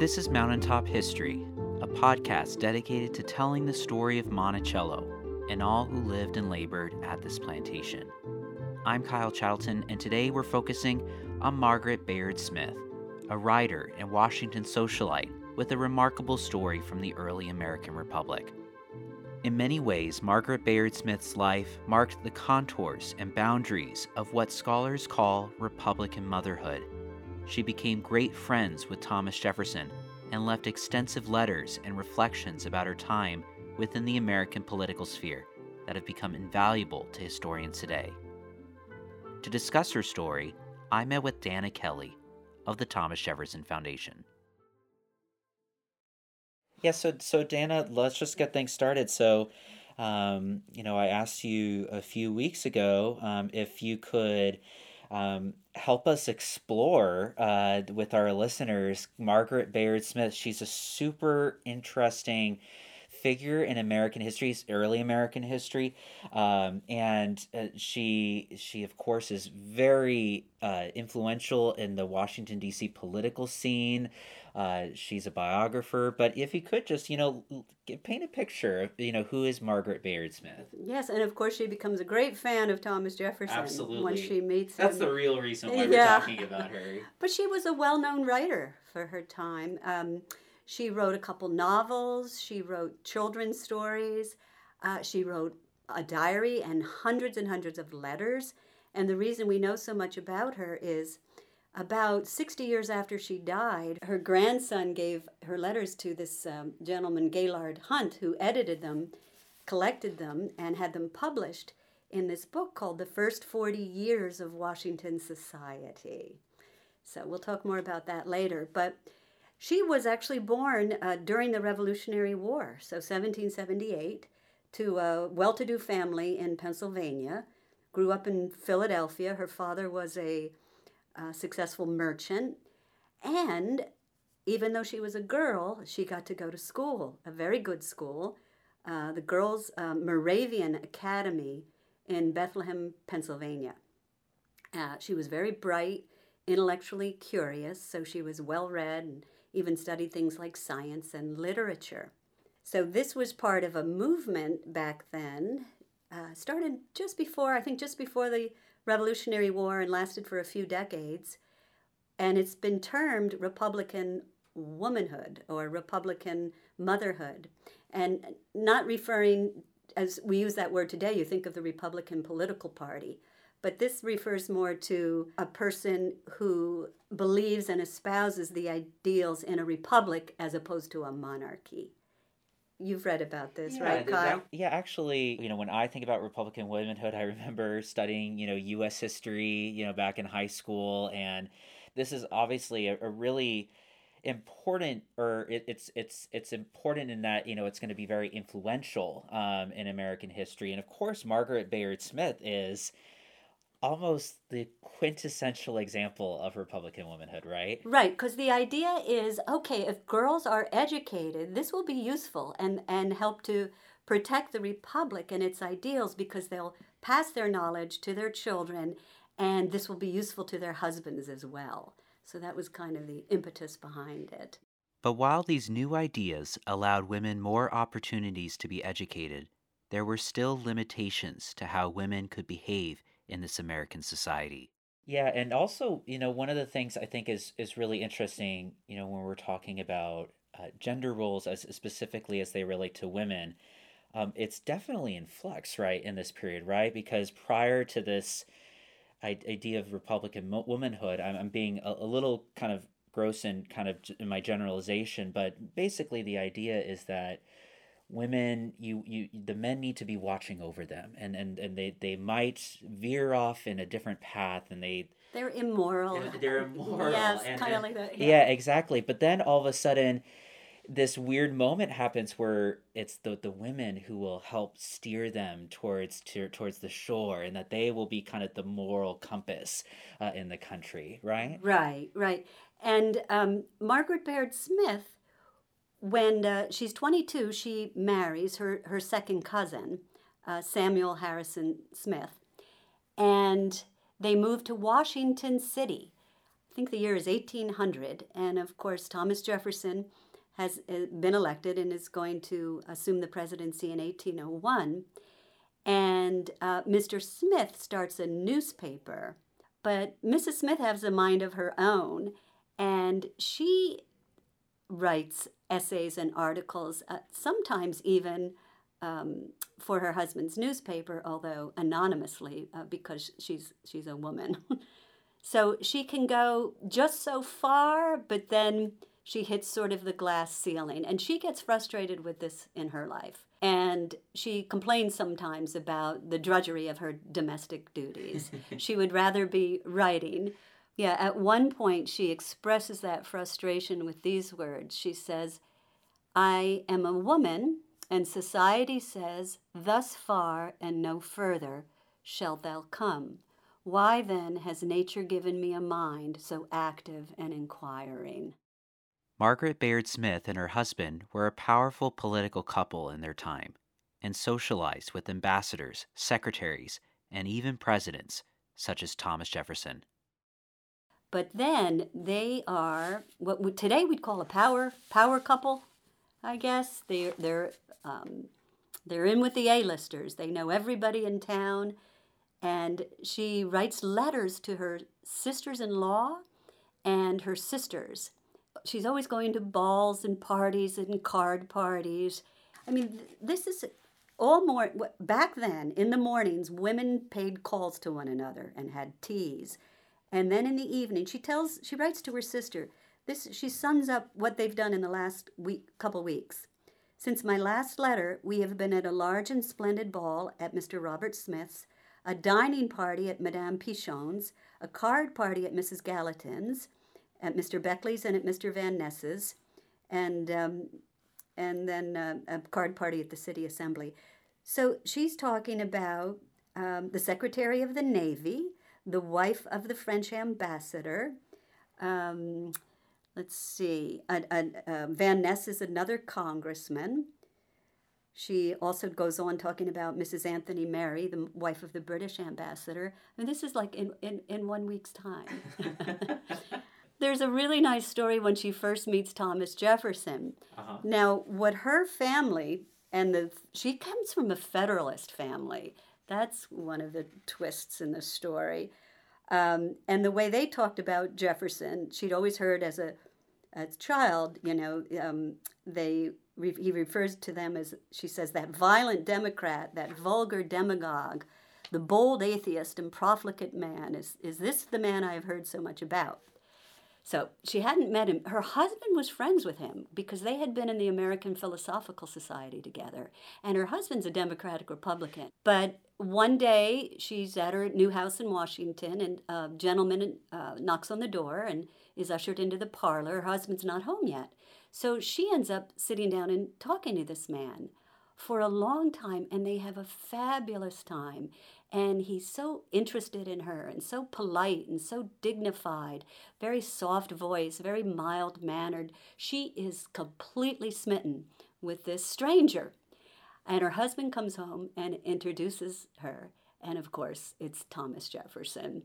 This is Mountaintop History, a podcast dedicated to telling the story of Monticello and all who lived and labored at this plantation. I'm Kyle Chatterton, and today we're focusing on Margaret Bayard Smith, a writer and Washington socialite with a remarkable story from the early American Republic. In many ways, Margaret Bayard Smith's life marked the contours and boundaries of what scholars call Republican motherhood. She became great friends with Thomas Jefferson and left extensive letters and reflections about her time within the American political sphere that have become invaluable to historians today. To discuss her story, I met with Dana Kelly of the Thomas Jefferson Foundation. Yeah, so so Dana, let's just get things started. So, um, you know, I asked you a few weeks ago um, if you could um, help us explore uh, with our listeners Margaret Bayard Smith. She's a super interesting figure in American history, early American history, um, and uh, she she of course is very uh, influential in the Washington D.C. political scene. Uh, she's a biographer, but if you could just, you know, paint a picture of, you know, who is Margaret Bayard Smith? Yes, and of course she becomes a great fan of Thomas Jefferson Absolutely. when she meets That's him. That's the real reason why Yeah. we're talking about her. But she was a well-known writer for her time. Um, she wrote a couple novels. She wrote children's stories. Uh, she wrote a diary and hundreds and hundreds of letters. And the reason we know so much about her is about 60 years after she died, her grandson gave her letters to this um, gentleman, Gaillard Hunt, who edited them, collected them, and had them published in this book called The First 40 Years of Washington Society. So we'll talk more about that later. But she was actually born uh, during the Revolutionary War, so 1778, to a well to do family in Pennsylvania. Grew up in Philadelphia. Her father was a uh, successful merchant. And even though she was a girl, she got to go to school, a very good school, uh, the Girls um, Moravian Academy in Bethlehem, Pennsylvania. Uh, she was very bright, intellectually curious, so she was well read and even studied things like science and literature. So, this was part of a movement back then, uh, started just before, I think, just before the Revolutionary War and lasted for a few decades. And it's been termed Republican womanhood or Republican motherhood. And not referring, as we use that word today, you think of the Republican political party. But this refers more to a person who believes and espouses the ideals in a republic as opposed to a monarchy. You've read about this, right, th- Kyle? that- yeah, actually, you know, when I think about Republican womanhood, I remember studying, you know, U.S. history, you know, back in high school, and this is obviously a, a really important, or it, it's it's it's important in that you know it's going to be very influential um, in American history, and of course, Margaret Bayard Smith is almost the quintessential example of Republican womanhood, right? Right, because the idea is okay, if girls are educated, this will be useful and, and help to protect the Republic and its ideals because they'll pass their knowledge to their children and this will be useful to their husbands as well. So that was kind of the impetus behind it. But while these new ideas allowed women more opportunities to be educated, there were still limitations to how women could behave in this American society. Yeah, and also, you know, one of the things I think is is really interesting, you know, when we're talking about uh, gender roles as specifically as they relate to women, um, it's definitely in flux, right, in this period, right? Because prior to this idea of Republican womanhood, I'm, I'm being a, a little kind of gross and kind of in my generalization, but basically the idea is that women you you the men need to be watching over them and and and they they might veer off in a different path and they They're immoral. They're- immoral, Yes, kind of like that. yeah. exactly but then all of a sudden this weird moment happens where it's the the women who will help steer them towards to, towards the shore and that they will be kind of the moral compass uh, in the country right Right, right. And um, Margaret Bayard Smith, when uh, she's 22, she marries her, her second cousin, uh, Samuel Harrison Smith, and they move to Washington City. I think the year is 1800. And of course, Thomas Jefferson has uh, been elected and is going to assume the presidency in 1801. And uh, Mr. Smith starts a newspaper. But Mrs. Smith has a mind of her own, and she writes essays and articles, uh, sometimes even um, for her husband's newspaper, although anonymously uh, because she's she's a woman. so she can go just so far, but then she hits sort of the glass ceiling, and she gets frustrated with this in her life. And she complains sometimes about the drudgery of her domestic duties. she would rather be writing. Yeah, at one point she expresses that frustration with these words. She says, I am a woman and society says, Thus far and no further shalt thou come. Why then has nature given me a mind so active and inquiring? Margaret Bayard Smith and her husband were a powerful political couple in their time and socialized with ambassadors, secretaries, and even presidents such as Thomas Jefferson. But then they are what today we'd call a power power couple, I guess. They're they're um, they're in with the A-listers. They know everybody in town. And she writes letters to her sisters in law and her sisters. She's always going to balls and parties and card parties. I mean, this is all more back then in the mornings women paid calls to one another and had teas and then in the evening she tells she writes to her sister this she sums up what they've done in the last week couple weeks since my last letter, we have been at a large and splendid ball at Mr. Robert Smith's, a dining party at Madame Pichon's, a card party at Mrs. Gallatin's, at Mr. Beckley's and at Mr. Van Ness's, and um, and then uh, a card party at the City Assembly. So she's talking about um, the Secretary of the Navy, the wife of the French ambassador, um, let's see, uh, uh, Van Ness is another congressman. She also goes on talking about Mrs. Anthony Merry, the wife of the British ambassador. And this is like in, in, in one week's time. There's a really nice story when she first meets Thomas Jefferson. Uh-huh. Now, what her family and the she comes from a Federalist family. That's one of the twists in the story. Um, and the way they talked about Jefferson, she'd always heard as a, a child, you know, um, they he refers to them as she says that violent Democrat, that vulgar demagogue, the bold atheist and profligate man. Is is this the man I have heard so much about? So she hadn't met him. Her husband was friends with him because they had been in the American Philosophical Society together. And her husband's a Democratic Republican. But one day she's at her new house in Washington, and a gentleman uh, knocks on the door and is ushered into the parlor. Her husband's not home yet. So she ends up sitting down and talking to this man for a long time, and they have a fabulous time. And he's so interested in her and so polite and so dignified, very soft voice, very mild mannered. She is completely smitten with this stranger. And her husband comes home and introduces her. And of course, it's Thomas Jefferson.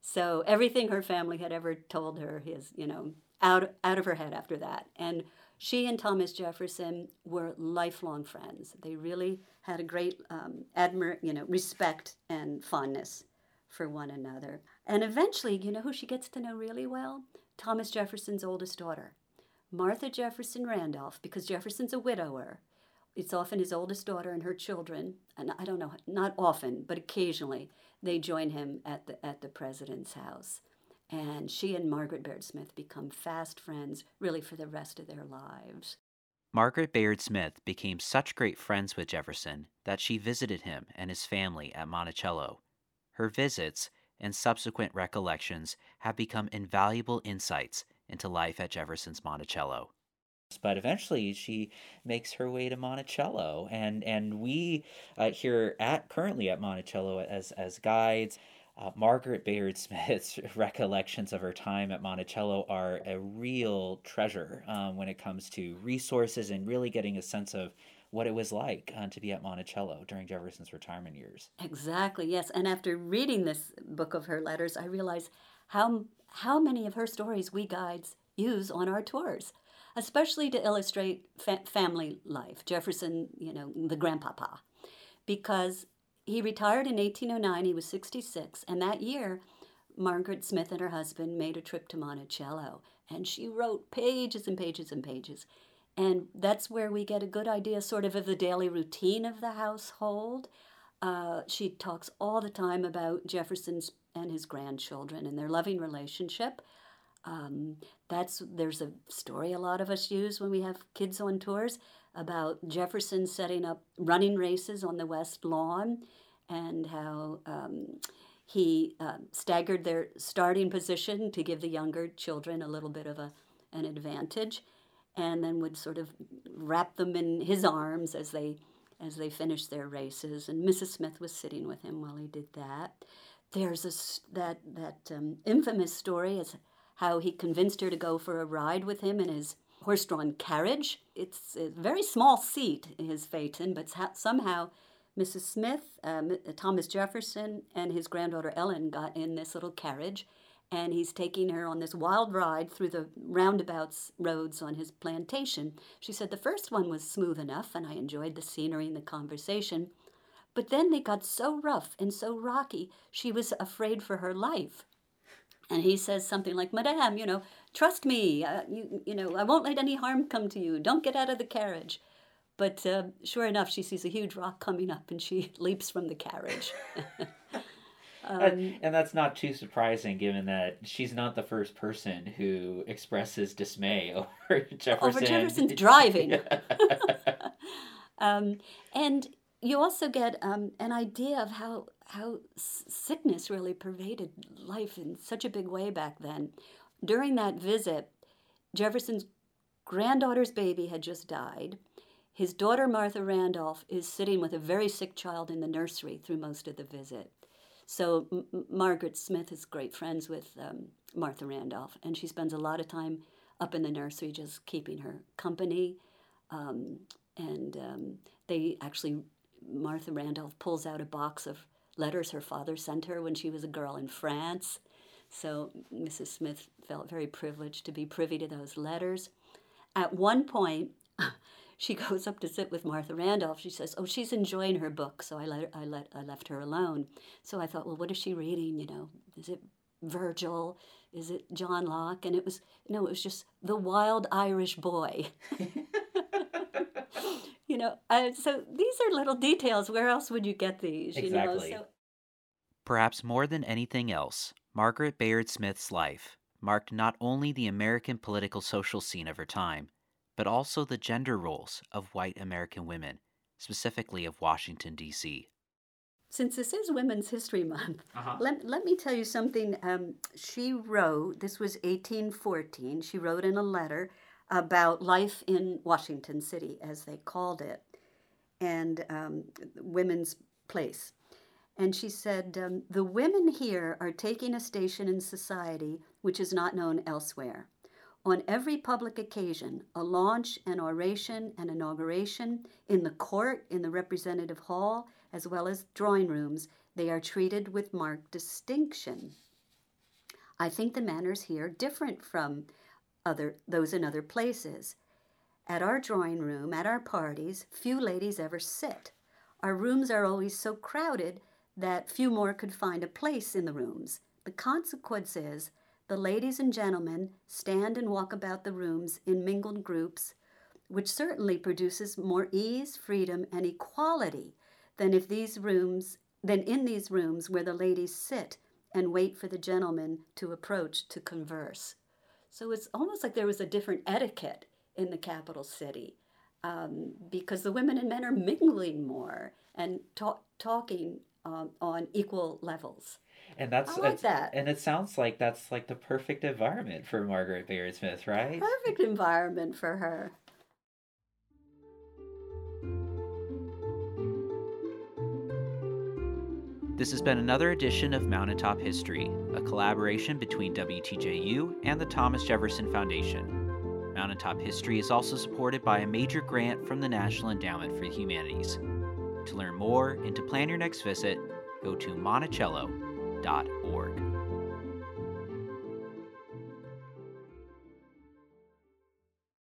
So everything her family had ever told her is, you know, out, out of her head after that. And she and Thomas Jefferson were lifelong friends. They really had a great um, admir- you know, respect and fondness for one another. And eventually, you know who she gets to know really well? Thomas Jefferson's oldest daughter, Martha Jefferson Randolph, because Jefferson's a widower. It's often his oldest daughter and her children, and I don't know, not often, but occasionally, they join him at the, at the president's house. And she and Margaret Bayard Smith become fast friends, really, for the rest of their lives. Margaret Bayard Smith became such great friends with Jefferson that she visited him and his family at Monticello. Her visits and subsequent recollections have become invaluable insights into life at Jefferson's Monticello. But eventually, she makes her way to Monticello, and and we uh, here at currently at Monticello as as guides uh, Margaret Bayard Smith's recollections of her time at Monticello are a real treasure um, when it comes to resources and really getting a sense of what it was like uh, to be at Monticello during Jefferson's retirement years. Exactly, yes. And after reading this book of her letters, I realized how how many of her stories we guides use on our tours, especially to illustrate fa- family life. Jefferson, you know, the grandpapa, because he retired in 1809. He was 66, and that year, Margaret Smith and her husband made a trip to Monticello, and she wrote pages and pages and pages. And that's where we get a good idea, sort of, of the daily routine of the household. Uh, she talks all the time about Jefferson's and his grandchildren and their loving relationship. Um, that's there's a story a lot of us use when we have kids on tours about Jefferson setting up running races on the West Lawn, and how um, he uh, staggered their starting position to give the younger children a little bit of a, an advantage, and then would sort of wrap them in his arms as they as they finished their races. And Mrs. Smith was sitting with him while he did that. There's a, that that um, infamous story is how he convinced her to go for a ride with him in his horse-drawn carriage. It's a very small seat, in his phaeton, but somehow Mrs. Smith, um, Thomas Jefferson, and his granddaughter Ellen got in this little carriage, and he's taking her on this wild ride through the roundabouts roads on his plantation. She said the first one was smooth enough, and I enjoyed the scenery and the conversation. But then they got so rough and so rocky, she was afraid for her life. And he says something like, Madame, you know, trust me, uh, you, you know, I won't let any harm come to you. Don't get out of the carriage. But uh, sure enough, she sees a huge rock coming up and she leaps from the carriage. um, and that's not too surprising given that she's not the first person who expresses dismay over Jefferson. Over Jefferson's driving. um, and you also get um, an idea of how how sickness really pervaded life in such a big way back then. During that visit, Jefferson's granddaughter's baby had just died. His daughter Martha Randolph is sitting with a very sick child in the nursery through most of the visit. So M- Margaret Smith is great friends with um, Martha Randolph, and she spends a lot of time up in the nursery just keeping her company. Um, and um, they actually Martha Randolph pulls out a box of letters her father sent her when she was a girl in France. So Mrs. Smith felt very privileged to be privy to those letters. At one point, she goes up to sit with Martha Randolph. She says, "Oh, she's enjoying her book, so I let I let I left her alone." So I thought, well, what is she reading? You know, is it Virgil? Is it John Locke? And it was no, it was just the Wild Irish Boy. you know, uh, so these are little details. Where else would you get these? Exactly. You know? so, Perhaps more than anything else, Margaret Bayard Smith's life marked not only the American political social scene of her time, but also the gender roles of white American women, specifically of Washington, D.C. Since this is Women's History Month, uh-huh. let, let me tell you something. Um, she wrote, this was 1814, she wrote in a letter about life in Washington City, as they called it, and um, women's place. And she said, um, The women here are taking a station in society which is not known elsewhere. On every public occasion, a launch, an oration, an inauguration, in the court, in the representative hall, as well as drawing rooms, they are treated with marked distinction. I think the manners here different from other those in other places. At our drawing room, at our parties, few ladies ever sit. Our rooms are always so crowded that few more could find a place in the rooms. The consequence is the ladies and gentlemen stand and walk about the rooms in mingled groups, which certainly produces more ease, freedom, and equality than if these rooms than in these rooms where the ladies sit and wait for the gentlemen to approach to converse. So it's almost like there was a different etiquette in the capital city um, because the women and men are mingling more and talk, talking um, on equal levels. And that's I like that. And it sounds like that's like the perfect environment for Margaret Bayard Smith, right? Perfect environment for her. This has been another edition of Mountaintop History, a collaboration between WTJU and the Thomas Jefferson Foundation. Mountaintop History is also supported by a major grant from the National Endowment for the Humanities. To learn more and to plan your next visit, go to monticello.org.